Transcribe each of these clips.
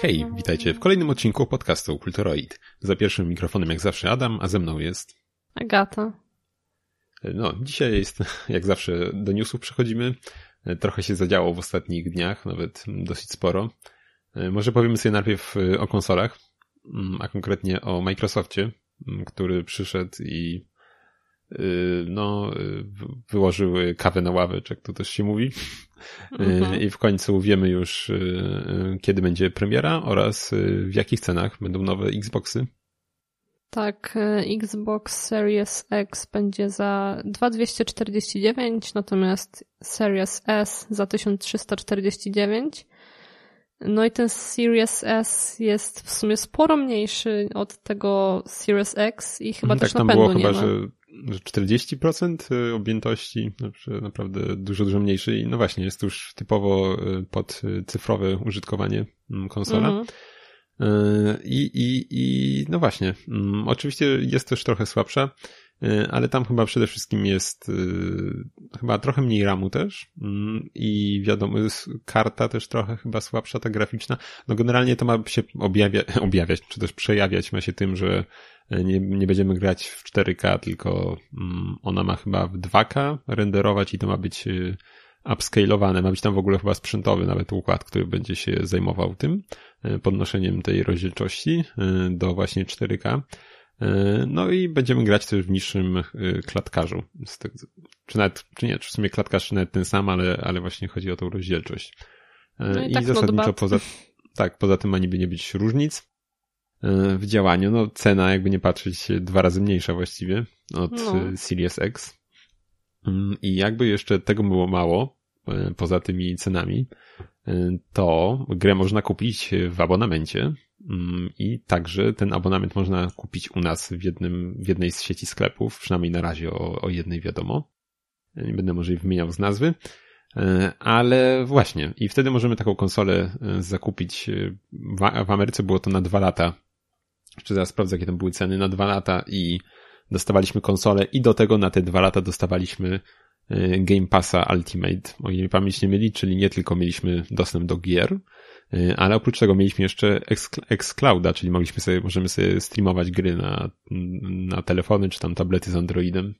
Hej, witajcie w kolejnym odcinku podcastu Kulturoid. Za pierwszym mikrofonem jak zawsze Adam, a ze mną jest... Agata. No, dzisiaj jest, jak zawsze, do newsów przechodzimy. Trochę się zadziało w ostatnich dniach, nawet dosyć sporo. Może powiemy sobie najpierw o konsolach, a konkretnie o Microsoftie, który przyszedł i Y, no, y, wyłożyły kawę na ławę, czy jak to też się mówi. Mhm. I w końcu wiemy już, y, kiedy będzie premiera oraz w jakich cenach będą nowe Xboxy. Tak, Xbox Series X będzie za 2249, natomiast Series S za 1349. No i ten Series S jest w sumie sporo mniejszy od tego Series X i chyba tak też tam napędu było nie chyba, ma. że 40% y, objętości, naprawdę dużo, dużo mniejszy i no właśnie, jest już typowo y, pod y, cyfrowe użytkowanie mm, konsola. Mhm. I, i, I no właśnie, mm, oczywiście jest też trochę słabsza, ale tam chyba przede wszystkim jest chyba trochę mniej ramu też mm, i wiadomo, jest karta też trochę chyba słabsza, ta graficzna. No generalnie to ma się objawia, objawiać, czy też przejawiać ma się tym, że nie, nie będziemy grać w 4K, tylko mm, ona ma chyba w 2K renderować i to ma być y, upscalowane. Ma być tam w ogóle chyba sprzętowy nawet układ, który będzie się zajmował tym y, podnoszeniem tej rozdzielczości y, do właśnie 4K. No i będziemy grać też w niższym klatkarzu. Czy nawet, czy nie, czy w sumie klatkarz nawet ten sam, ale, ale właśnie chodzi o tą rozdzielczość. No i, I tak zasadniczo poza, tak, poza tym ma niby nie być różnic. E, w działaniu. No cena, jakby nie patrzeć, dwa razy mniejsza właściwie od no. E, Series X. Mm, I jakby jeszcze tego było mało, e, poza tymi cenami, to grę można kupić w abonamencie i także ten abonament można kupić u nas w, jednym, w jednej z sieci sklepów, przynajmniej na razie o, o jednej wiadomo. Nie będę może wymieniał z nazwy. Ale właśnie, i wtedy możemy taką konsolę zakupić. W, w Ameryce było to na dwa lata jeszcze zaraz sprawdzę, jakie tam były ceny na dwa lata i dostawaliśmy konsolę i do tego na te dwa lata dostawaliśmy e, Game Passa Ultimate, o ile pamięć nie mieli, czyli nie tylko mieliśmy dostęp do gier, e, ale oprócz tego mieliśmy jeszcze xClouda, czyli mogliśmy sobie, możemy sobie streamować gry na, na telefony czy tam tablety z Androidem,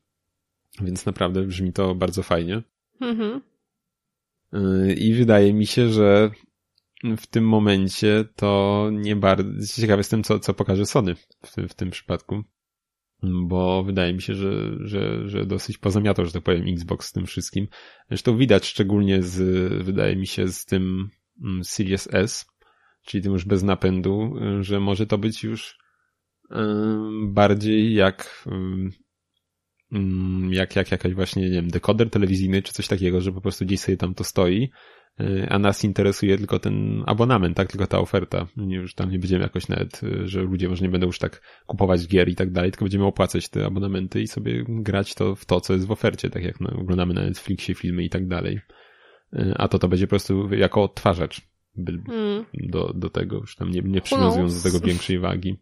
więc naprawdę brzmi to bardzo fajnie. Mhm. E, I wydaje mi się, że w tym momencie to nie bardzo ciekawy jestem, co, co pokaże Sony w tym, w tym przypadku. Bo wydaje mi się, że, że, że dosyć pozamiatał, że tak powiem, Xbox z tym wszystkim. Zresztą widać szczególnie z, wydaje mi się, z tym Series S, czyli tym już bez napędu, że może to być już bardziej jak jak, jak jakaś właśnie, nie wiem, dekoder telewizyjny czy coś takiego, że po prostu gdzieś sobie tam to stoi Y, a nas interesuje tylko ten abonament, tak, tylko ta oferta. Już tam nie będziemy jakoś nawet, y, że ludzie może nie będą już tak kupować gier i tak dalej, tylko będziemy opłacać te abonamenty i sobie grać to w to, co jest w ofercie, tak jak no, oglądamy na Netflixie filmy i tak dalej. Y, a to to będzie po prostu jako odtwarzacz mm. do, do tego, już tam nie, nie przywiązując do tego większej wagi.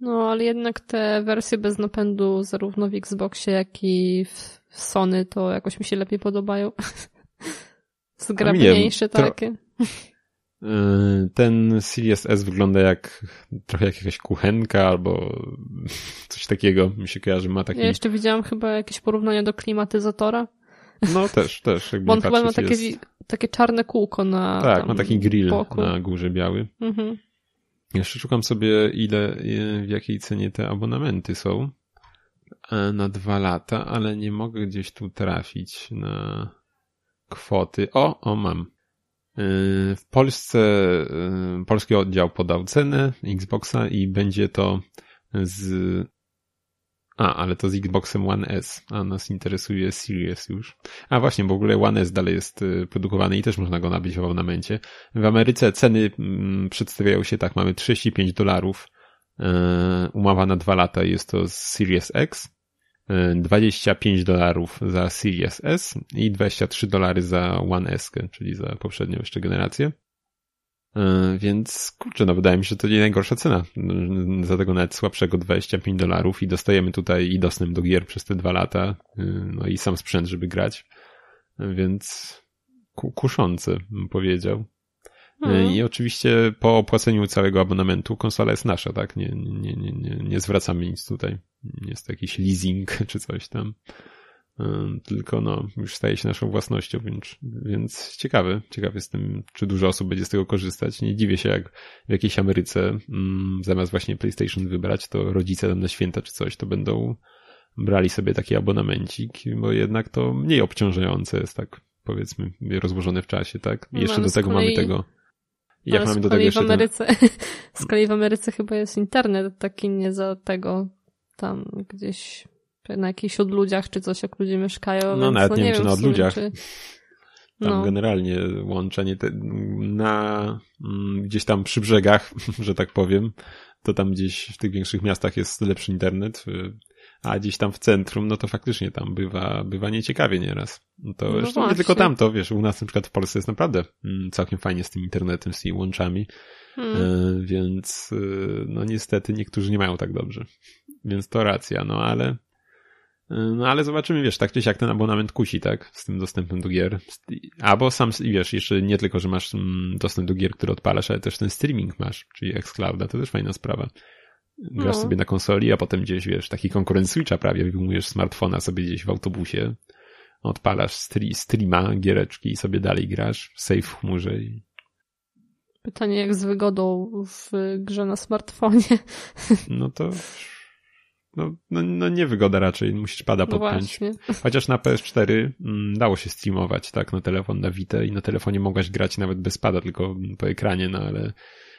No, ale jednak te wersje bez napędu zarówno w Xboxie, jak i w Sony to jakoś mi się lepiej podobają. Zgrabniejsze takie. Y, ten Series S wygląda jak trochę jak jakaś kuchenka albo coś takiego. Mi się kojarzy, ma taki... Ja jeszcze widziałam chyba jakieś porównanie do klimatyzatora. No też, też. Bo on chyba ma takie, jest... takie czarne kółko na Tak, ma taki grill boku. na górze biały. Mhm. Jeszcze szukam sobie ile, w jakiej cenie te abonamenty są e, na dwa lata, ale nie mogę gdzieś tu trafić na kwoty. O, o mam. Y, w Polsce polski oddział podał cenę Xboxa i będzie to z a, ale to z Xboxem One S, a nas interesuje Series już. A właśnie, w ogóle One S dalej jest y, produkowany i też można go nabyć w abonamencie. W Ameryce ceny mm, przedstawiają się tak, mamy 35 dolarów, umowa na dwa lata, jest to Series X, 25 dolarów za Series S i 23 dolary za One S, czyli za poprzednią jeszcze generację. E, więc kurczę, no wydaje mi się, że to nie najgorsza cena. Za tego nawet słabszego 25 dolarów i dostajemy tutaj i dostęp do gier przez te dwa lata, e, no i sam sprzęt, żeby grać. Więc kuszące, bym powiedział. Mhm. I oczywiście po opłaceniu całego abonamentu konsola jest nasza, tak? Nie, nie, nie, nie, nie zwracamy nic tutaj. Jest to jakiś leasing czy coś tam. Tylko no, już staje się naszą własnością, więc, więc ciekawy. Ciekawy jestem, czy dużo osób będzie z tego korzystać. Nie dziwię się, jak w jakiejś Ameryce mm, zamiast właśnie PlayStation wybrać, to rodzice tam na święta czy coś, to będą brali sobie taki abonamencik, bo jednak to mniej obciążające jest tak, powiedzmy, rozłożone w czasie, tak? I no, jeszcze no, do tego kolei... mamy tego jak mamy do tego jeszcze w Ameryce, ten... Z kolei w Ameryce chyba jest internet taki nie za tego tam gdzieś na jakichś odludziach czy coś, jak ludzie mieszkają. No nawet no, nie, wiem, czy na odludziach. Czy... Tam no. generalnie łączenie te, na mm, gdzieś tam przy brzegach, że tak powiem, to tam gdzieś w tych większych miastach jest lepszy internet, y, a gdzieś tam w centrum, no to faktycznie tam bywa, bywa nieciekawie nieraz. No to no zresztą nie tylko tam, to wiesz, u nas na przykład w Polsce jest naprawdę mm, całkiem fajnie z tym internetem, z tymi łączami, hmm. E, więc y, no niestety niektórzy nie mają tak dobrze. Więc to racja, no ale no ale zobaczymy, wiesz, tak czy siak ten abonament kusi, tak? Z tym dostępem do gier. Albo sam, wiesz, jeszcze nie tylko, że masz mm, dostęp do gier, które odpalasz, ale też ten streaming masz, czyli Xclouda, to też fajna sprawa. Grasz no. sobie na konsoli, a potem gdzieś, wiesz, taki konkurent Switcha prawie, wyjmujesz smartfona sobie gdzieś w autobusie, odpalasz streama, giereczki i sobie dalej grasz, save w chmurze. I... Pytanie jak z wygodą w grze na smartfonie. No to no, no, no nie wygoda raczej, musisz pada no podpiąć. No Chociaż na PS4 mm, dało się streamować, tak, na telefon, na Vita i na telefonie mogłaś grać nawet bez pada, tylko po ekranie, no ale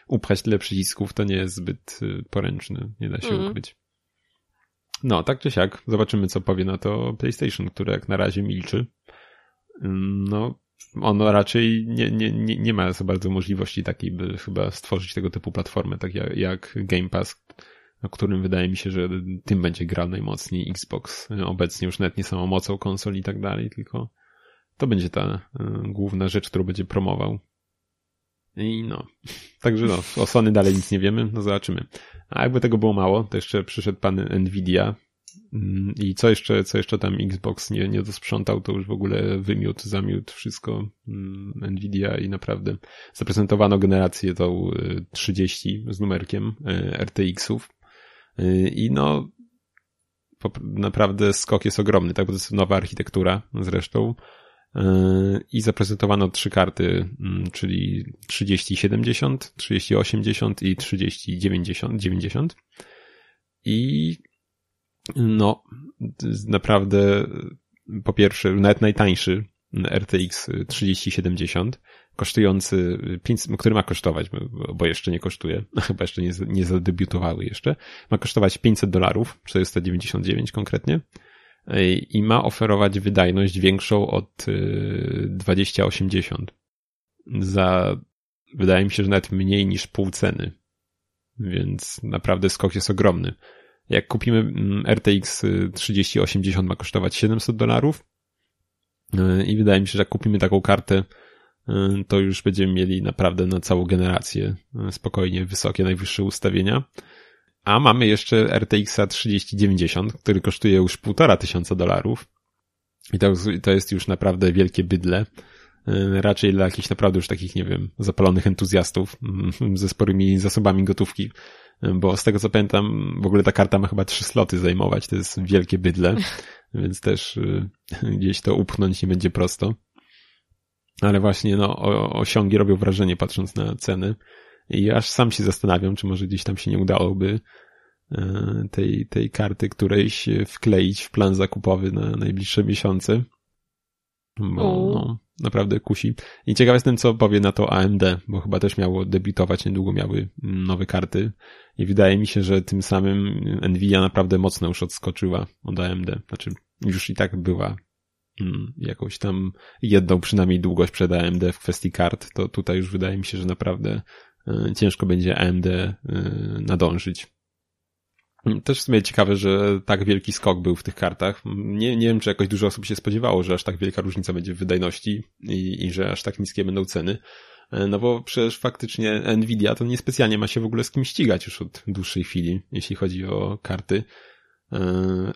upchać tyle przycisków to nie jest zbyt y, poręczne, nie da się mm. ukryć. No, tak czy siak, zobaczymy co powie na to PlayStation, które jak na razie milczy. No, ono raczej nie, nie, nie, nie ma za bardzo możliwości takiej, by chyba stworzyć tego typu platformę, tak jak, jak Game Pass, na którym wydaje mi się, że tym będzie grał najmocniej Xbox. Obecnie już nawet nie samą mocą konsol i tak dalej, tylko to będzie ta y, główna rzecz, którą będzie promował. I no, także no, o Sony dalej nic nie wiemy, no zobaczymy. A jakby tego było mało, to jeszcze przyszedł pan Nvidia mm, i co jeszcze, co jeszcze tam Xbox nie, nie dosprzątał, to już w ogóle wymiótł, zamiótł wszystko mm, Nvidia i naprawdę zaprezentowano generację tą 30 y, z numerkiem y, RTX-ów i no, naprawdę skok jest ogromny, tak, bo to jest nowa architektura zresztą. I zaprezentowano trzy karty, mm, czyli 3070, 3080 i 3090. 90. I no, naprawdę po pierwsze, nawet najtańszy RTX 3070 kosztujący, 5, który ma kosztować, bo jeszcze nie kosztuje, chyba jeszcze nie, nie zadebiutowały jeszcze, ma kosztować 500 dolarów, 499 konkretnie i ma oferować wydajność większą od 2080 y, za, wydaje mi się, że nawet mniej niż pół ceny, więc naprawdę skok jest ogromny. Jak kupimy mm, RTX 3080 ma kosztować 700 dolarów i wydaje mi się, że jak kupimy taką kartę to już będziemy mieli naprawdę na całą generację y, spokojnie wysokie, najwyższe ustawienia. A mamy jeszcze RTX 3090, który kosztuje już półtora tysiąca dolarów. I to, to jest już naprawdę wielkie bydle. Y, raczej dla jakichś naprawdę już takich, nie wiem, zapalonych entuzjastów ze sporymi zasobami gotówki. Bo z tego co pamiętam, w ogóle ta karta ma chyba trzy sloty zajmować. To jest wielkie bydle, więc też gdzieś to upchnąć nie będzie prosto. Ale właśnie no, osiągi robią wrażenie patrząc na ceny i aż sam się zastanawiam, czy może gdzieś tam się nie udałoby e, tej, tej karty którejś wkleić w plan zakupowy na najbliższe miesiące. Bo no, naprawdę kusi. I ciekaw jestem, co powie na to AMD, bo chyba też miało debiutować, niedługo miały nowe karty. I wydaje mi się, że tym samym Nvidia naprawdę mocno już odskoczyła od AMD. Znaczy, już i tak była Mm, jakąś tam jedną przynajmniej długość przed AMD w kwestii kart, to tutaj już wydaje mi się, że naprawdę e, ciężko będzie AMD e, nadążyć. Też w sumie ciekawe, że tak wielki skok był w tych kartach. Nie, nie wiem, czy jakoś dużo osób się spodziewało, że aż tak wielka różnica będzie w wydajności i, i że aż tak niskie będą ceny. E, no bo przecież faktycznie Nvidia to niespecjalnie ma się w ogóle z kim ścigać już od dłuższej chwili, jeśli chodzi o karty.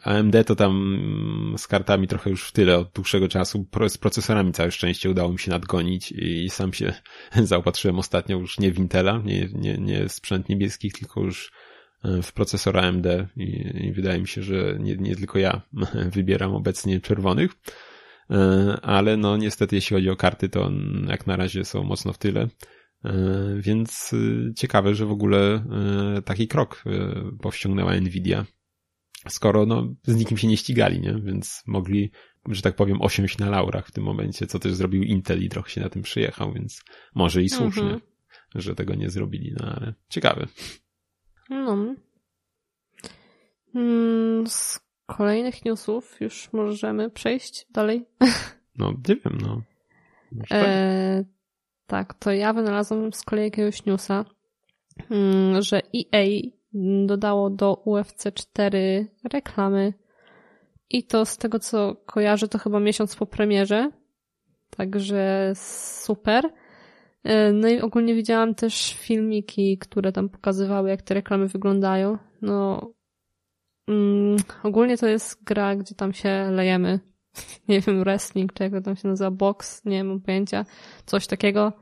AMD to tam z kartami trochę już w tyle od dłuższego czasu. Z procesorami całe szczęście udało mi się nadgonić i sam się zaopatrzyłem ostatnio już nie w Intela, nie, nie, nie sprzęt niebieskich, tylko już w procesor AMD i, i wydaje mi się, że nie, nie tylko ja wybieram obecnie czerwonych. Ale no niestety jeśli chodzi o karty, to jak na razie są mocno w tyle. Więc ciekawe, że w ogóle taki krok powściągnęła Nvidia skoro no, z nikim się nie ścigali, nie? Więc mogli, że tak powiem, osiąść na laurach w tym momencie, co też zrobił Intel i trochę się na tym przyjechał, więc może i słusznie, mhm. że tego nie zrobili, no ale ciekawe. No. Mm, z kolejnych newsów już możemy przejść dalej. No, nie wiem, no. E, tak, to ja wynalazłam z kolei jakiegoś newsa, mm, że EA dodało do UFC 4 reklamy. I to z tego co kojarzę, to chyba miesiąc po premierze. Także super. E, no i ogólnie widziałam też filmiki, które tam pokazywały, jak te reklamy wyglądają. No, mm, ogólnie to jest gra, gdzie tam się lejemy. Nie wiem, wrestling, czy jak to tam się nazywa, box, nie mam pojęcia. Coś takiego.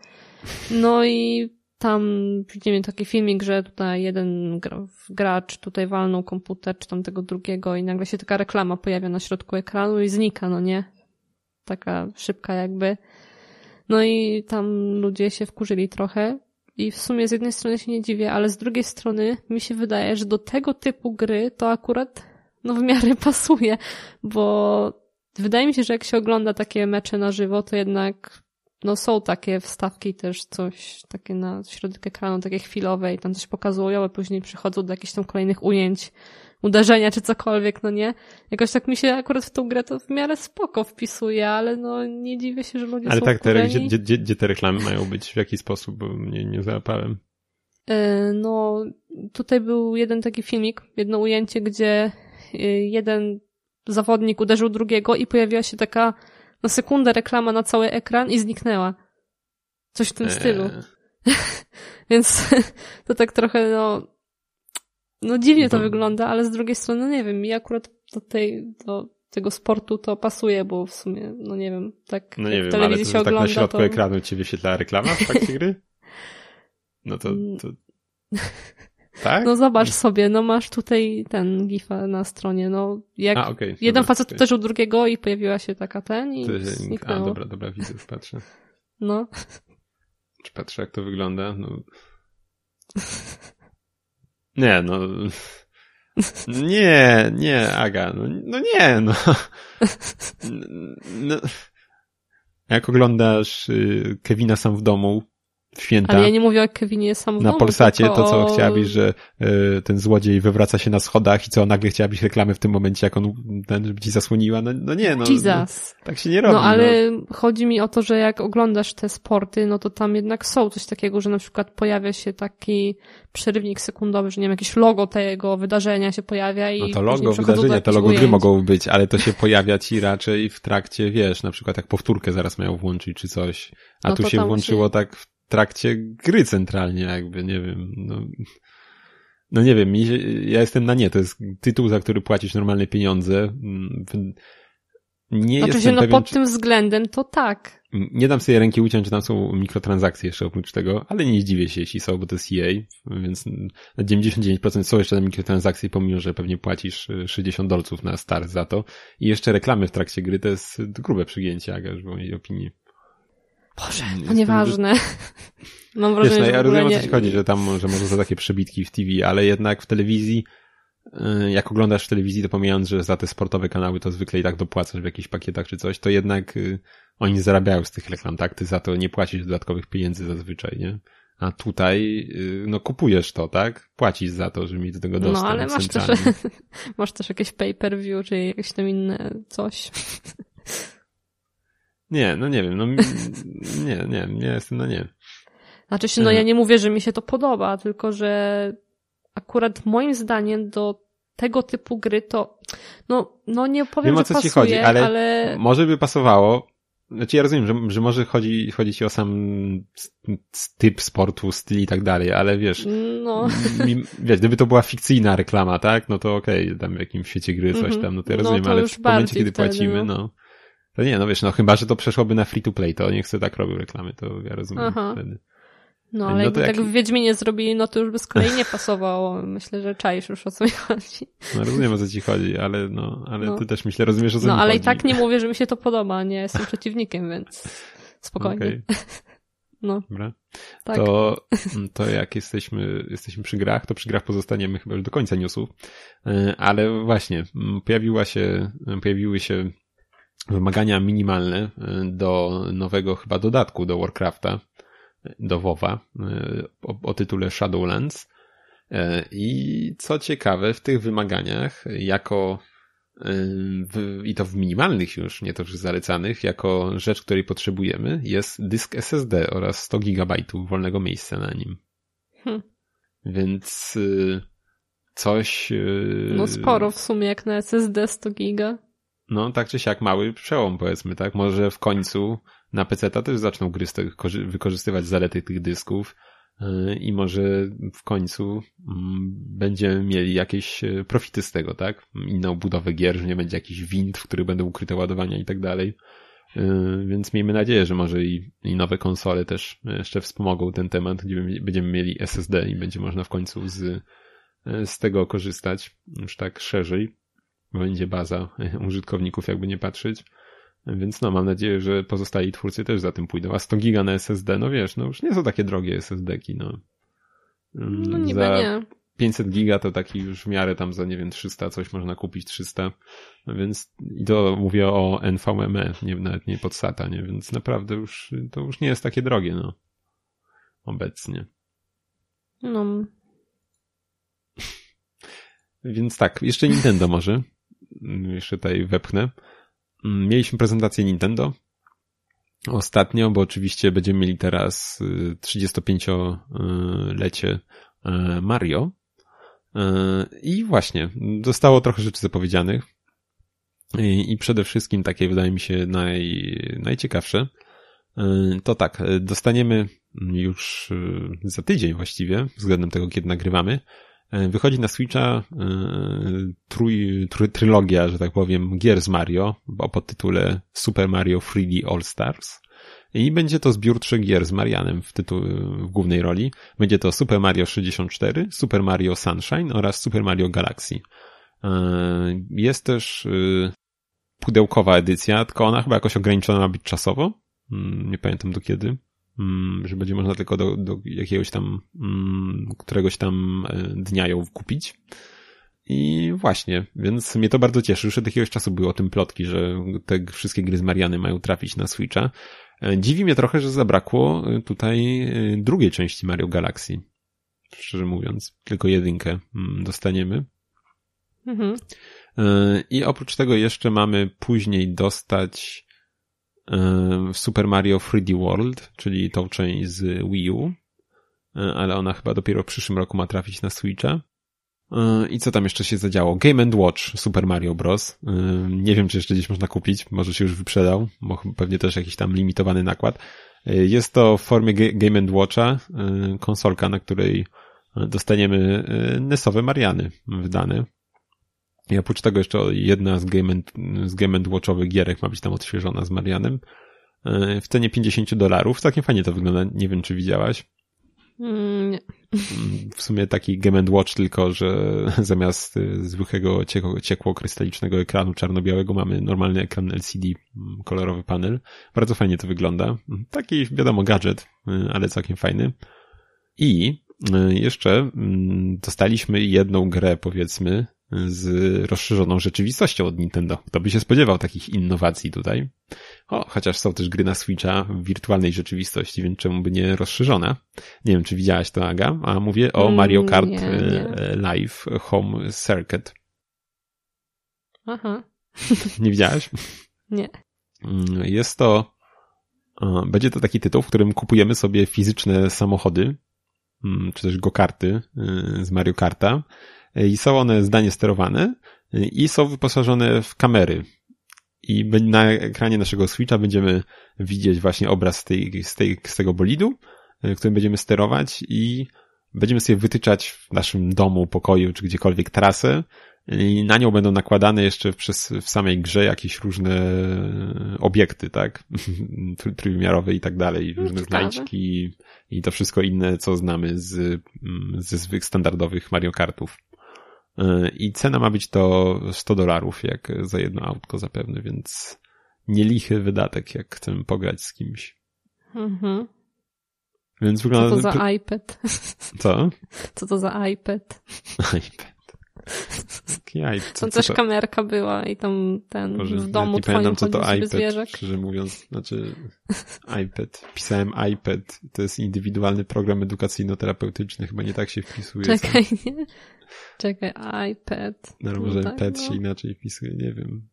No i tam widzimy taki filmik, że tutaj jeden gracz tutaj walnął komputer, czy tam tego drugiego i nagle się taka reklama pojawia na środku ekranu i znika, no nie? Taka szybka jakby. No i tam ludzie się wkurzyli trochę i w sumie z jednej strony się nie dziwię, ale z drugiej strony mi się wydaje, że do tego typu gry to akurat no w miarę pasuje, bo wydaje mi się, że jak się ogląda takie mecze na żywo, to jednak no są takie wstawki też, coś takie na środek ekranu, takie chwilowe i tam coś pokazują, a później przychodzą do jakichś tam kolejnych ujęć, uderzenia czy cokolwiek, no nie? Jakoś tak mi się akurat w tą grę to w miarę spoko wpisuje, ale no nie dziwię się, że ludzie ale są tak, te, gdzie, gdzie, gdzie te reklamy mają być? W jaki sposób? Bo nie, nie załapałem. E, no, tutaj był jeden taki filmik, jedno ujęcie, gdzie e, jeden zawodnik uderzył drugiego i pojawiła się taka na sekundę reklama na cały ekran i zniknęła. Coś w tym eee. stylu. Więc to tak trochę, no, no dziwnie to wygląda, ale z drugiej strony, no nie wiem, mi akurat do tej, do tego sportu to pasuje, bo w sumie, no nie wiem, tak No nie wiem, ale to, się ogląda, tak na środku to... ekranu ci wyświetla reklama w trakcie gry? No to... Mm. to... Tak? No zobacz sobie, no masz tutaj ten gifa na stronie, no jak A, okay, jeden dobra, facet okay. uderzył drugiego i pojawiła się taka ten i Ty, zniknęło. A, dobra, dobra, widzę, patrzę. No. Czy patrzę jak to wygląda? No. Nie, no... Nie, nie, Aga, no, no nie, no. no. Jak oglądasz y, Kevina sam w domu, święta. Ale ja nie mówię o Kevinie sam Na Polsacie to, co chciałabyś, że y, ten złodziej wywraca się na schodach i co, nagle chciałabyś reklamy w tym momencie, jak on ten, żeby ci zasłoniła. No, no nie, no. Jesus. No, tak się nie robi. No ale no. chodzi mi o to, że jak oglądasz te sporty, no to tam jednak są coś takiego, że na przykład pojawia się taki przerywnik sekundowy, że nie wiem, jakieś logo tego wydarzenia się pojawia i No to logo wydarzenia, to logo ujęć. gry mogą być, ale to się pojawia ci raczej w trakcie, wiesz, na przykład jak powtórkę zaraz mają włączyć czy coś. A no tu się włączyło się... tak w trakcie gry centralnie, jakby, nie wiem, no, no nie wiem, ja jestem na nie, to jest tytuł, za który płacisz normalne pieniądze. Mm, nie znaczy jestem się, no pewien, pod czy... tym względem to tak. Nie dam sobie ręki uciąć, czy tam są mikrotransakcje jeszcze oprócz tego, ale nie zdziwię się, jeśli są, bo to jest EA, więc na 99% są jeszcze mikrotransakcje, pomimo, że pewnie płacisz 60 dolców na start za to. I jeszcze reklamy w trakcie gry to jest grube przygięcie, Agaż, w mojej opinii. Boże, no nieważne. Mam wrażenie, Wiesz, no, ja rozumiem nie... o co ci chodzi, że tam że może to takie przebitki w TV, ale jednak w telewizji, y, jak oglądasz w telewizji, to pomijając, że za te sportowe kanały to zwykle i tak dopłacasz w jakichś pakietach czy coś, to jednak y, oni zarabiają z tych reklam, tak? Ty za to nie płacisz dodatkowych pieniędzy zazwyczaj, nie? A tutaj, y, no kupujesz to, tak? Płacisz za to, żeby mieć do tego no, dostęp. No, ale masz też, masz też jakieś pay-per-view, czy jakieś tam inne coś. Nie, no nie wiem, no nie, nie, nie jestem na nie. Znaczy się, no ja nie mówię, że mi się to podoba, tylko że akurat moim zdaniem do tego typu gry to, no, no nie powiem, Wiem, o co pasuje, ci chodzi, ale, ale, może by pasowało, znaczy ja rozumiem, że, że może chodzi, chodzi ci o sam typ sportu, styl i tak dalej, ale wiesz, no. mi, wiesz, gdyby to była fikcyjna reklama, tak, no to okej, okay, tam w jakimś świecie gry coś mhm. tam, no to ja no rozumiem, no to ale w momencie, kiedy wtedy, płacimy, no. No. To nie, no wiesz, no chyba, że to przeszłoby na free to play, to nie chcę tak robić reklamy, to ja rozumiem Aha. wtedy. No, ale no jakby tak w Wiedźminie zrobili, no to już by z kolei nie pasowało. Myślę, że czaisz już o co mi chodzi. No rozumiem o co ci chodzi, ale no, ale no. ty też myślę, rozumiesz o co no, mi chodzi. No, ale i tak nie mówię, że mi się to podoba, nie jestem przeciwnikiem, więc spokojnie. Okay. No. Dobra. Tak. To, to jak jesteśmy, jesteśmy przy grach, to przy grach pozostaniemy chyba już do końca newsów. E, ale właśnie, pojawiła się, pojawiły się wymagania minimalne e, do nowego chyba dodatku do Warcrafta, do WoWa e, o, o tytule Shadowlands. I co ciekawe, w tych wymaganiach, jako w, i to w minimalnych już, nie to już zalecanych, jako rzecz, której potrzebujemy, jest dysk SSD oraz 100 GB wolnego miejsca na nim. Hm. Więc coś. No sporo w sumie, jak na SSD 100 giga. No, tak czy siak mały przełom, powiedzmy, tak? Może w końcu na PC też zaczną gry wykorzystywać zalety tych dysków y, i może w końcu mm, będziemy mieli jakieś e, profity z tego, tak? Inną budowę gier, że nie będzie jakiś wind, w których będą ukryte ładowania i tak dalej. Y, więc miejmy nadzieję, że może i, i nowe konsole też jeszcze wspomogą ten temat, gdzie będziemy mieli SSD i będzie można w końcu z, e, z tego korzystać już tak szerzej. Będzie baza użytkowników, jakby nie patrzeć. Więc no, mam nadzieję, że pozostali twórcy też za tym pójdą. A 100 giga na SSD, no wiesz, no już nie są takie drogie SSD-ki, no. Mm, no niby za nie. 500 giga to taki już w miarę tam za, nie wiem, 300 coś można kupić, 300. No więc i to mówię o NVMe, nie, nawet nie pod SATA, nie? Więc naprawdę już, to już nie jest takie drogie, no. Obecnie. No. Więc tak, jeszcze Nintendo może. Jeszcze tutaj wepchnę. Mm, mieliśmy prezentację Nintendo ostatnio, bo oczywiście będziemy mieli teraz 35-lecie y, y, Mario. Y, I właśnie, zostało trochę rzeczy zapowiedzianych. I przede wszystkim takie wydaje mi się naj, najciekawsze. To tak, dostaniemy już za tydzień właściwie, względem tego, kiedy nagrywamy, wychodzi na Switcha e, trój, trój, trylogia, że tak powiem, gier z Mario o podtytule Super Mario 3D All Stars. I będzie to zbiór trzech gier z Marianem w, tytuł, w głównej roli. Będzie to Super Mario 64, Super Mario Sunshine oraz Super Mario Galaxy. E, jest też pudełkowa edycja, tylko ona chyba jakoś ograniczona ma być czasowo. Mm, nie pamiętam do kiedy. Mm, że będzie można tylko do, do jakiegoś tam, mm, któregoś tam e, dnia ją kupić. I właśnie, więc mnie to bardzo cieszy. Już od jakiegoś czasu były o tym plotki, że te wszystkie gry z Mariany mają trafić na Switcha. E, dziwi mnie trochę, że zabrakło e, tutaj drugiej części Mario Galaxy. Szczerze mówiąc, tylko jedynkę mm, dostaniemy. Mhm. I oprócz tego jeszcze mamy później dostać w Super Mario 3D World, czyli tą część z Wii U, e, ale ona chyba dopiero w przyszłym roku ma trafić na Switcha. E, I co tam jeszcze się zadziało? Game Watch Super Mario Bros. E, nie wiem, czy jeszcze gdzieś można kupić, może się już wyprzedał, bo pewnie też jakiś tam limitowany nakład. Jest to w formie Game Watcha konsolka, na której dostaniemy NESowe Mariany wydane. I oprócz tego jeszcze jedna z Game, z Game Watchowych gierek ma być tam odświeżona z Marianem. E, w cenie 50 dolarów. Całkiem fajnie to wygląda. Nie wiem, czy widziałaś. Mm, nie. W sumie taki Game Watch, tylko że zamiast e, zwykłego ciekło-krystalicznego ekranu czarno-białego mamy normalny ekran LCD, mm, kolorowy panel. Bardzo fajnie to wygląda. Taki, wiadomo, gadżet, e, ale całkiem fajny. I jeszcze mm, dostaliśmy jedną grę, powiedzmy, z rozszerzoną rzeczywistością od Nintendo. Kto by się spodziewał takich innowacji tutaj? O, chociaż są też gry na Switcha w wirtualnej rzeczywistości, więc czemu by nie rozszerzona? Nie wiem, czy widziałaś to, Aga, a mówię o mm, Mario Kart nie, nie. E, Live Home Circuit. Aha. Nie widziałaś? Nie. Mm, jest to, będzie to taki tytuł, w którym kupujemy sobie fizyczne samochody, czy też go-karty y, z Mario Karta i są one zdanie sterowane i są wyposażone w kamery. i na ekranie naszego Switcha będziemy widzieć właśnie obraz z, tej, z, tej, z tego bolidu, którym będziemy sterować i będziemy sobie wytyczać w naszym domu, pokoju czy gdziekolwiek trasę i na nią będą nakładane jeszcze przez, w samej grze jakieś różne obiekty, tak? Trójwymiarowe i tak dalej, no, różne Ciekawe. znajdźki i to wszystko inne, co znamy z, ze zwykłych standardowych Mario Kartów. E, I cena ma być to 100 dolarów, jak za jedno autko zapewne, więc nielichy wydatek, jak chcemy pograć z kimś. Mhm. Więc wygląda... Co to za iPad? Co? Co to za iPad? iPad. Jaj, co, tam też to... kamerka była i tam ten Boże, w domu nie pamiętam co to iPad, zwierzak. szczerze mówiąc. Znaczy iPad. Pisałem iPad. To jest indywidualny program edukacyjno-terapeutyczny. Chyba nie tak się wpisuje. Czekaj, nie? Czekaj, iPad. No, może no tak, pet no. się inaczej wpisuje, nie wiem.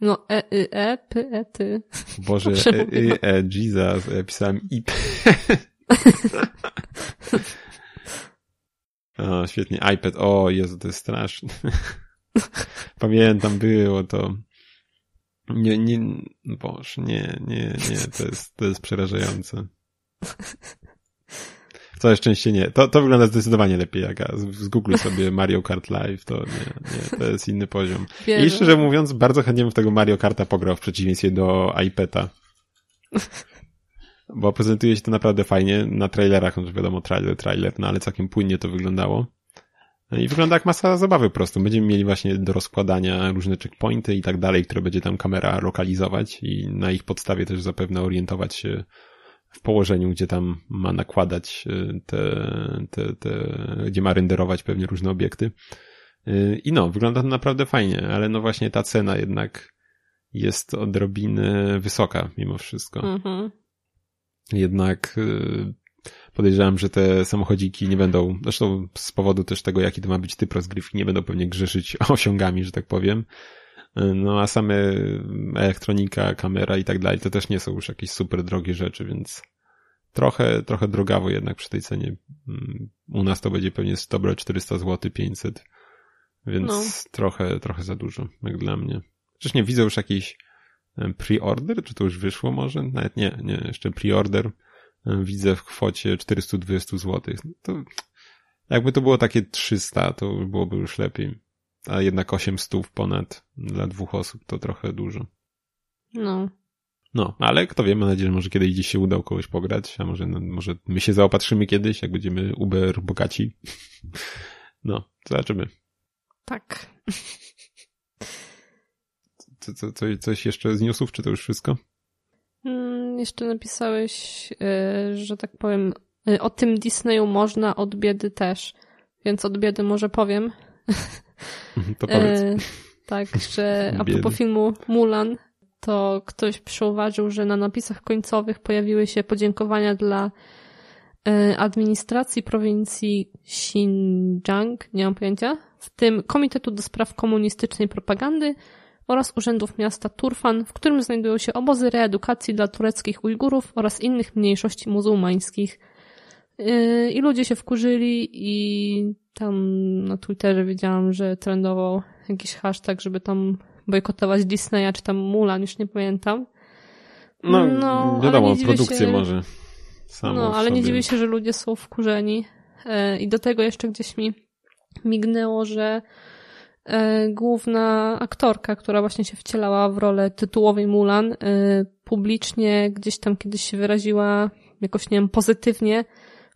No, e, y, e, p, e, ty. Boże, e, y, e, Jesus, ja pisałem IP. O, świetnie. iPad. O, Jezu, to jest straszne. Pamiętam, było to. Nie, nie, boż, nie, nie, nie, to jest, to jest przerażające. Całe szczęście nie. To, to wygląda zdecydowanie lepiej, jak ja z Google sobie Mario Kart Live, to nie, nie, to jest inny poziom. Wierzę. I szczerze mówiąc, bardzo chętnie bym w tego Mario Karta pograł w przeciwieństwie do iPada bo prezentuje się to naprawdę fajnie na trailerach, no wiadomo, trailer, trailer, no ale całkiem płynnie to wyglądało. No I wygląda jak masa zabawy po prostu. Będziemy mieli właśnie do rozkładania różne checkpointy i tak dalej, które będzie tam kamera lokalizować i na ich podstawie też zapewne orientować się w położeniu, gdzie tam ma nakładać y, te, te, te gdzie ma renderować pewnie różne obiekty. Y, I no, wygląda to naprawdę fajnie, ale no właśnie ta cena jednak jest odrobinę wysoka mimo wszystko. Mhm jednak y, podejrzewam, że te samochodziki nie będą, zresztą z powodu też tego, jaki to ma być typ rozgrywki, nie będą pewnie grzeszyć osiągami, że tak powiem. Y, no a same elektronika, kamera i tak dalej, to też nie są już jakieś super drogie rzeczy, więc trochę, trochę drogawo jednak przy tej cenie. Mm, u nas to będzie pewnie dobre 400 zł, 500, więc no. trochę, trochę za dużo, jak dla mnie. Przecież nie widzę już jakiejś pre-order, czy to już wyszło może? Nawet nie, nie, jeszcze pre-order widzę w kwocie 420 zł. To jakby to było takie 300, to byłoby już lepiej. A jednak 800 ponad dla dwóch osób to trochę dużo. No. No, ale kto wie, mam nadzieję, że może kiedyś gdzieś się uda kogoś pograć, a może, no, może my się zaopatrzymy kiedyś, jak będziemy Uber bogaci. No, zobaczymy. Tak. Co, co, co, coś jeszcze z newsów, czy to już wszystko? Hmm, jeszcze napisałeś, yy, że tak powiem, yy, o tym Disneyu można, od biedy też. Więc od biedy może powiem. To powiedz. Yy, tak, że a propos filmu Mulan, to ktoś przyuważył, że na napisach końcowych pojawiły się podziękowania dla administracji prowincji Xinjiang, nie mam pojęcia, w tym Komitetu do Spraw Komunistycznej Propagandy oraz urzędów miasta Turfan, w którym znajdują się obozy reedukacji dla tureckich Ujgurów oraz innych mniejszości muzułmańskich. Yy, I ludzie się wkurzyli i tam na Twitterze widziałam, że trendował jakiś hashtag, żeby tam bojkotować Disneya czy tam Mulan, już nie pamiętam. No, no wiadomo, produkcję się, może. no, ale nie dziwię się, że ludzie są wkurzeni. Yy, I do tego jeszcze gdzieś mi mignęło, że główna aktorka, która właśnie się wcielała w rolę tytułowej Mulan, e, publicznie gdzieś tam kiedyś się wyraziła jakoś, nie wiem, pozytywnie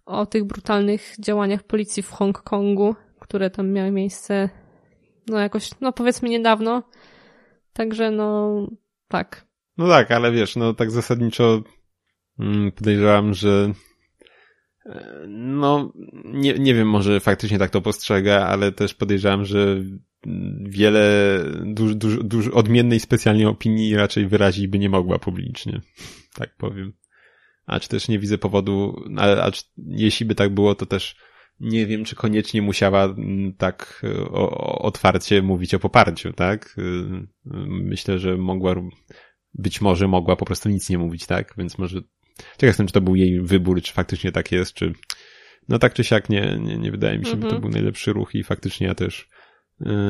o tych brutalnych działaniach policji w Hongkongu, które tam miały miejsce, no jakoś, no powiedzmy niedawno. Także no, tak. No tak, ale wiesz, no tak zasadniczo mm, podejrzewam, że e, no, nie, nie wiem, może faktycznie tak to postrzega, ale też podejrzewam, że wiele duż, duż, duż odmiennej specjalnie opinii raczej wyrazić by nie mogła publicznie. Tak powiem. A czy też nie widzę powodu, ale a czy, jeśli by tak było, to też nie wiem, czy koniecznie musiała mm, tak o, o, otwarcie mówić o poparciu, tak? Y, y, myślę, że mogła, być może mogła po prostu nic nie mówić, tak? Więc może, ciekaw jestem, czy to był jej wybór, czy faktycznie tak jest, czy, no tak czy siak nie, nie, nie wydaje mi się, mm -hmm. by to mhm. był najlepszy ruch i faktycznie ja też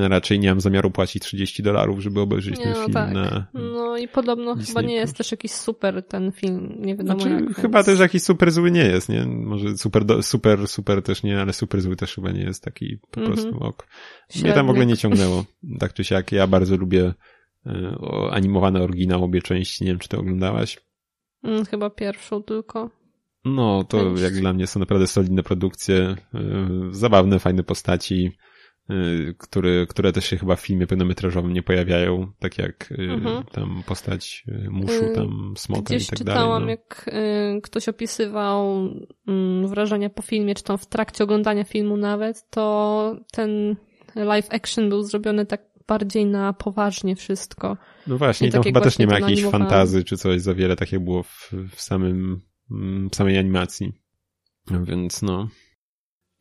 raczej nie mam zamiaru płacić 30 dolarów, żeby obejrzeć nie, ten no film tak. na. No i podobno Disney chyba nie jest też jakiś super ten film, nie wiadomo znaczy, jak. Chyba więc... też jakiś super zły nie jest, nie? Może super, super, super też nie, ale super zły też chyba nie jest taki po mm -hmm. prostu ok. Mnie tam w ogóle nie ciągnęło. Tak czy siak, ja bardzo lubię e, animowane oryginał obie części, nie wiem czy to oglądałaś. Mm, chyba pierwszą tylko. No, to jak dla mnie są naprawdę solidne produkcje, e, zabawne, fajne postaci, Y, które, które też się chyba w filmie pełnometrażowym nie pojawiają, tak jak y, mhm. tam postać y, muszu, tam smoka Gdzieś i tak czytałam, dalej. No. jak ktoś opisywał mm, wrażenia po filmie, czy tam w trakcie oglądania filmu nawet, to ten live action był zrobiony tak bardziej na poważnie wszystko. No właśnie, i tam chyba też nie ma jakiejś fantazy czy coś za wiele, tak jak było w, w samym, mm, w samej animacji. Więc no,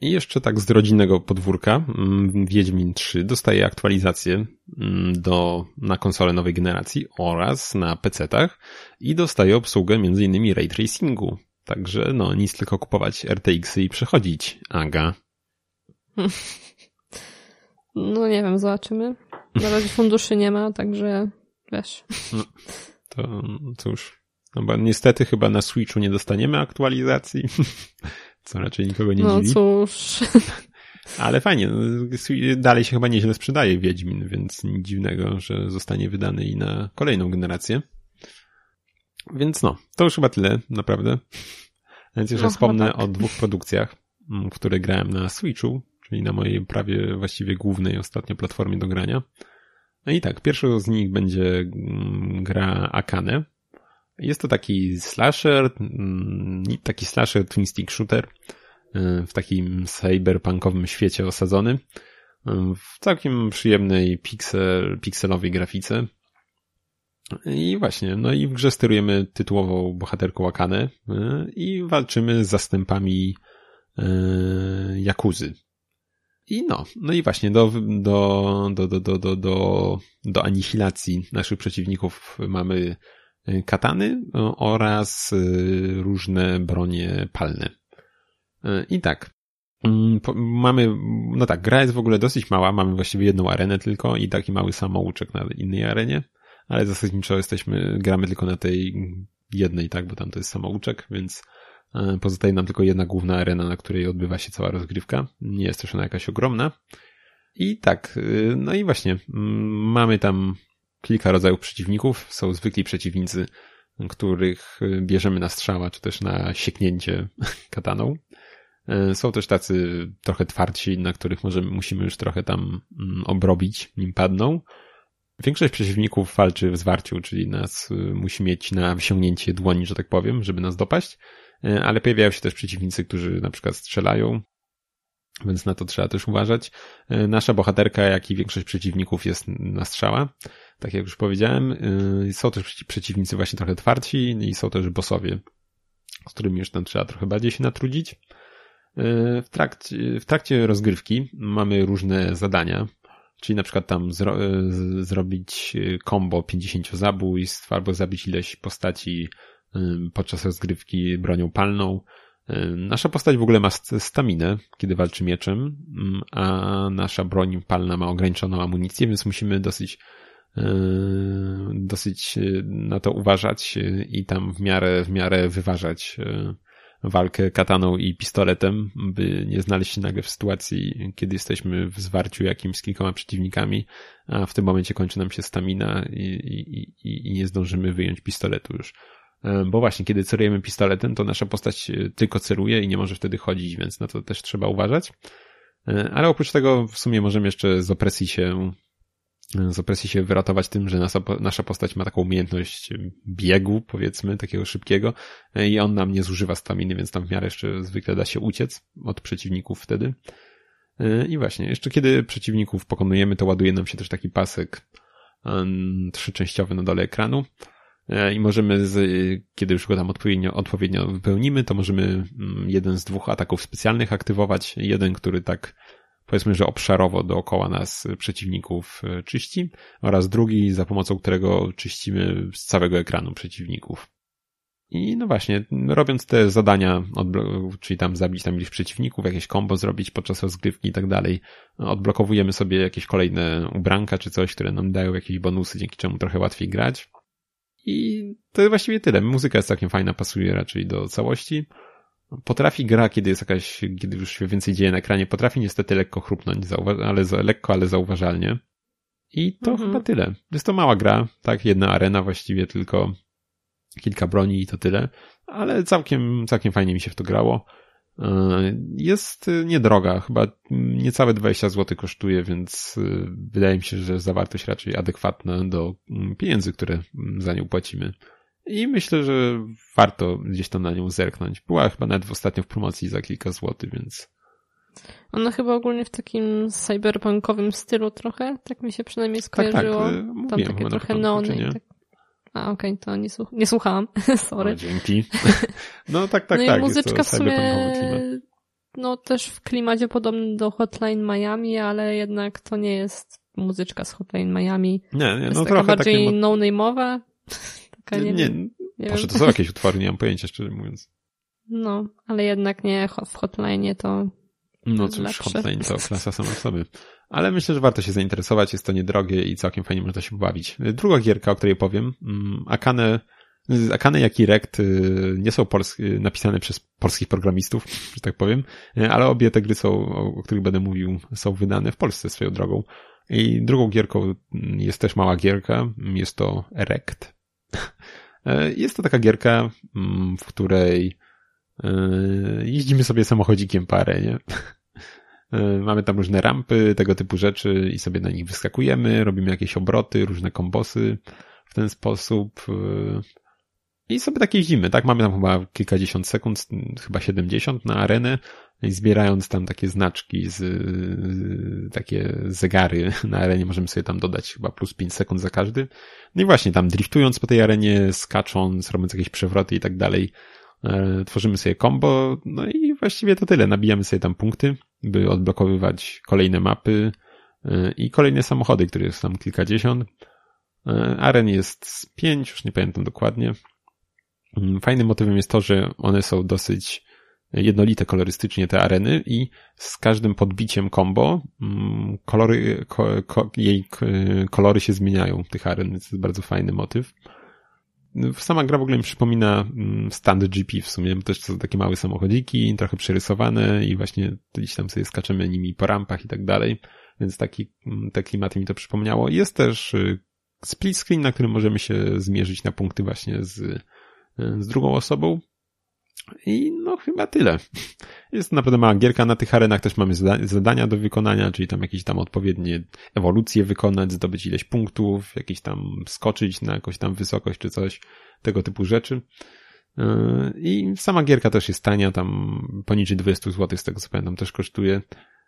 i jeszcze tak z rodzinnego podwórka mm, Wiedźmin 3 dostaje aktualizację mm, do, na konsolę nowej generacji oraz na PC-tach i dostaje obsługę m.in. ray tracingu. Także no, nic tylko kupować RTX-y i przechodzić. Aga. No nie wiem, zobaczymy. Na razie funduszy nie ma, także wiesz. No, to cóż. No bo niestety chyba na Switchu nie dostaniemy aktualizacji. co raczej nikogo nie no, dziwi. No cóż. Ale fajnie, no, dalej się chyba nieźle sprzedaje Wiedźmin, więc nic dziwnego, że zostanie wydany i na kolejną generację. Więc no, to już chyba tyle, naprawdę. Więc jeszcze no, wspomnę tak. o dwóch produkcjach, mm, które grałem na Switchu, czyli na mojej prawie właściwie głównej ostatnio platformie do grania. No i tak, pierwszą z nich będzie mm, gra Akane, jest to taki slasher, mm, taki slasher twin stick shooter y, w takim cyberpunkowym świecie osadzony y, w całkiem przyjemnej pixel, pikselowej grafice. I właśnie, no i w grze sterujemy tytułową bohaterką Akane y, i walczymy z zastępami Jakuzy. I no, no i właśnie do, do, do, do, do, do, do, do anihilacji naszych przeciwników mamy katany y, oraz y, różne bronie palne. I tak. Mm, mamy, no tak, gra jest w ogóle dosyć mała, mamy właściwie jedną arenę tylko i taki mały samouczek na innej arenie, ale zasadniczo jesteśmy, gramy tylko na tej jednej, tak, bo tam to jest samouczek, więc pozostaje nam tylko jedna główna arena, na której odbywa się cała rozgrywka. Nie jest też ona jakaś ogromna. I tak, no i właśnie, mm, mamy tam kilka rodzajów przeciwników. Są zwykli przeciwnicy, których bierzemy na strzała, czy też na sieknięcie kataną. E, są też tacy trochę twardsi, na których możemy, musimy już trochę tam mm, obrobić, nim padną. Większość przeciwników walczy w zwarciu, czyli nas y, musi mieć na wysiągnięcie dłoni, że tak powiem, żeby nas dopaść, ale pojawiają się też przeciwnicy, którzy na przykład strzelają, więc na to trzeba też uważać. E, nasza bohaterka, jak i większość przeciwników jest na strzała tak jak już powiedziałem, y, są też przeciwnicy właśnie trochę twardsi i są też bossowie, z którymi już tam trzeba trochę bardziej się natrudzić. Y, w trakcie, w trakcie rozgrywki mamy różne zadania, czyli na przykład tam zro, y, zrobić combo 50 zabójstw albo zabić ileś postaci podczas rozgrywki bronią palną. Nasza postać w ogóle ma staminę, kiedy walczy mieczem, a nasza broń palna ma ograniczoną amunicję, więc musimy dosyć dosyć yy, na to uważać i tam w miarę, w miarę wyważać yy, walkę kataną i pistoletem, by nie znaleźć się nagle w sytuacji, kiedy jesteśmy w zwarciu jakimś z kilkoma przeciwnikami, a w tym momencie kończy nam się stamina i, i, i nie zdążymy wyjąć pistoletu już. Bo właśnie, kiedy celujemy pistoletem, to nasza postać tylko celuje i nie może wtedy chodzić, więc na to też trzeba uważać. Ale oprócz tego w sumie możemy jeszcze z opresji się z opresji się wyratować tym, że nasza, nasza postać ma taką umiejętność biegu, powiedzmy, takiego szybkiego i on nam nie zużywa staminy, więc tam w miarę jeszcze zwykle da się uciec od przeciwników wtedy. I właśnie, jeszcze kiedy przeciwników pokonujemy, to ładuje nam się też taki pasek trzyczęściowy na dole ekranu i możemy, z, kiedy już go tam odpowiednio, odpowiednio wypełnimy, to możemy mm, jeden z dwóch ataków specjalnych aktywować. Jeden, który tak powiedzmy, że obszarowo dookoła nas przeciwników e, czyści oraz drugi, za pomocą którego czyścimy z całego ekranu przeciwników. I no właśnie, robiąc te zadania, czyli tam zabić tam ileś przeciwników, jakieś kombo zrobić podczas rozgrywki i tak dalej, odblokowujemy sobie jakieś kolejne ubranka czy coś, które nam dają jakieś bonusy, dzięki czemu trochę łatwiej grać. I to właściwie tyle. Muzyka jest całkiem fajna, pasuje raczej do całości. Potrafi gra, kiedy jest jakaś, kiedy już się więcej dzieje na ekranie, potrafi niestety lekko chrupnąć, ale lekko, ale zauważalnie. I to mhm. chyba tyle. Jest to mała gra, tak, jedna arena właściwie tylko kilka broni i to tyle, ale całkiem, całkiem fajnie mi się w to grało. E, jest niedroga, chyba niecałe 20 zł kosztuje, więc e, wydaje mi się, że zawartość raczej adekwatna do mm, pieniędzy, które mm, za nią płacimy. I myślę, że warto gdzieś tam na nią zerknąć. Była chyba nawet ostatnio w promocji za kilka złotych, więc. Ona chyba ogólnie w takim cyberpunkowym stylu trochę, tak mi się przynajmniej skojarzyło. Tak, tak. Mówiłem Tam takie trochę neony i tak a, okej, okay, to nie, słuch nie słuchałam. Sorry. O, dzięki. No tak, tak, no tak. I muzyczka w sumie no też w klimacie podobnym do Hotline Miami, ale jednak to nie jest muzyczka z Hotline Miami. Nie, nie, no jest trochę taka bardziej takie... no-name'owa. Taka, nie, nie, nie, nie Proszę, to są jakieś utwory, nie mam pojęcia, szczerze mówiąc. No, ale jednak nie, w Hotline to no cóż. Hotline to klasa sama w sobie. Ale myślę, że warto się zainteresować, jest to niedrogie i całkiem fajnie można się pobawić. Druga gierka, o której powiem, mm, Akane, Akane jak i Rekt y, nie są polski, napisane przez polskich programistów, że tak powiem, ale obie te gry są, o których będę mówił, są wydane w Polsce swoją drogą. I drugą gierką jest też mała gierka, jest to Rekt. Jest to taka gierka, mm, w której y, jeździmy sobie samochodzikiem parę, nie? E, mamy tam różne rampy, tego typu rzeczy i sobie na nich wyskakujemy, robimy jakieś obroty, różne kombosy w ten sposób. E, I sobie tak jeździmy, tak? Mamy tam chyba kilkadziesiąt sekund, chyba 70 na arenę i zbierając tam takie znaczki z, takie zegary na arenie możemy sobie tam dodać chyba plus 5 sekund za każdy. No i właśnie tam driftując po tej arenie, skacząc, robiąc jakieś przewroty i tak dalej, tworzymy sobie combo, no i właściwie to tyle. Nabijamy sobie tam punkty, by odblokowywać kolejne mapy e, i kolejne samochody, których jest tam kilkadziesiąt. E, aren jest z pięć, już nie pamiętam dokładnie. Mm, fajnym motywem jest to, że one są dosyć jednolite kolorystycznie te areny i z każdym podbiciem combo mm, kolory, ko, ko, jej kolory się zmieniają tych aren, więc to jest bardzo fajny motyw. Sama gra w ogóle mi przypomina mm, stand GP w sumie, bo też to są takie małe samochodziki, trochę przerysowane i właśnie gdzieś tam sobie skaczemy nimi po rampach i tak dalej, więc taki, mm, te klimaty mi to przypomniało. Jest też y, split screen, na którym możemy się zmierzyć na punkty właśnie z, y, z drugą osobą, i no chyba tyle. Jest naprawdę mała gierka. Na tych arenach też mamy zadania do wykonania, czyli tam jakieś tam odpowiednie ewolucje wykonać, zdobyć ileś punktów, jakieś tam skoczyć na jakąś tam wysokość czy coś, tego typu rzeczy. Yy, I sama gierka też jest tania, tam poniżej 20 zł z tego co pamiętam też kosztuje.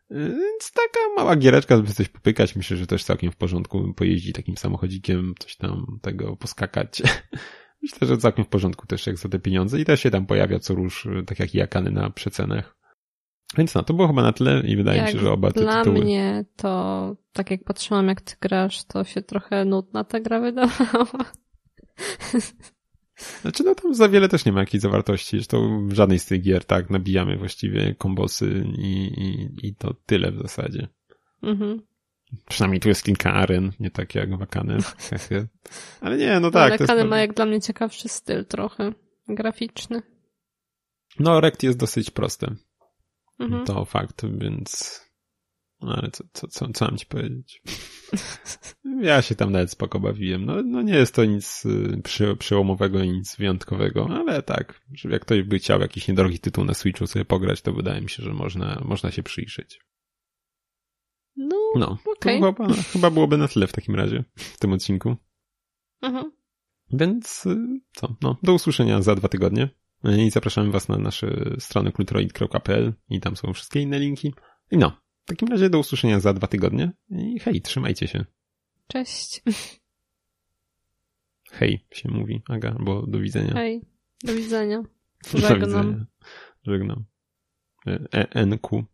Yy, więc taka mała giereczka, żeby coś popykać, myślę, że też całkiem w porządku pojeździ takim samochodzikiem, coś tam tego poskakać. Myślę, że całkiem w porządku też jak za te pieniądze i też się tam pojawia co róż, tak jak i Jakany na przecenach. Więc no, to było chyba na tyle i wydaje jak mi się, że oba te dla tytuły... Dla mnie to, tak jak patrzyłam jak ty grasz, to się trochę nudna ta gra wydawała. Znaczy, no tam za wiele też nie ma jakiejś zawartości. Zresztą w żadnej z tych gier tak nabijamy właściwie kombosy i, i, i to tyle w zasadzie. Mhm. Przynajmniej tu jest kilka aren, nie tak jak Wakany. Ale nie, no tak. Ale Wakany ma jak dla mnie ciekawszy styl trochę graficzny. No, Rekt jest dosyć prosty. Mhm. To fakt, więc... No, ale co, co, co, co mam ci powiedzieć? ja się tam nawet spoko bawiłem. No, no nie jest to nic y, przy, przełomowego, nic wyjątkowego, ale tak, że jak ktoś by chciał jakiś niedrogi tytuł na Switchu sobie pograć, to wydaje mi się, że można, można się przyjrzeć. No, no okay. chyba, chyba byłoby na tyle w takim razie w tym odcinku. Mhm. Więc y, co, no, do usłyszenia za dwa tygodnie. I zapraszamy Was na nasze strony kulturoid.pl i tam są wszystkie inne linki. I no, w takim razie do usłyszenia za dwa tygodnie. I hej, trzymajcie się. Cześć. Hej się mówi, Aga, bo do widzenia. Hej, do widzenia. Żegnam. Do widzenia. Żegnam. E, NQ.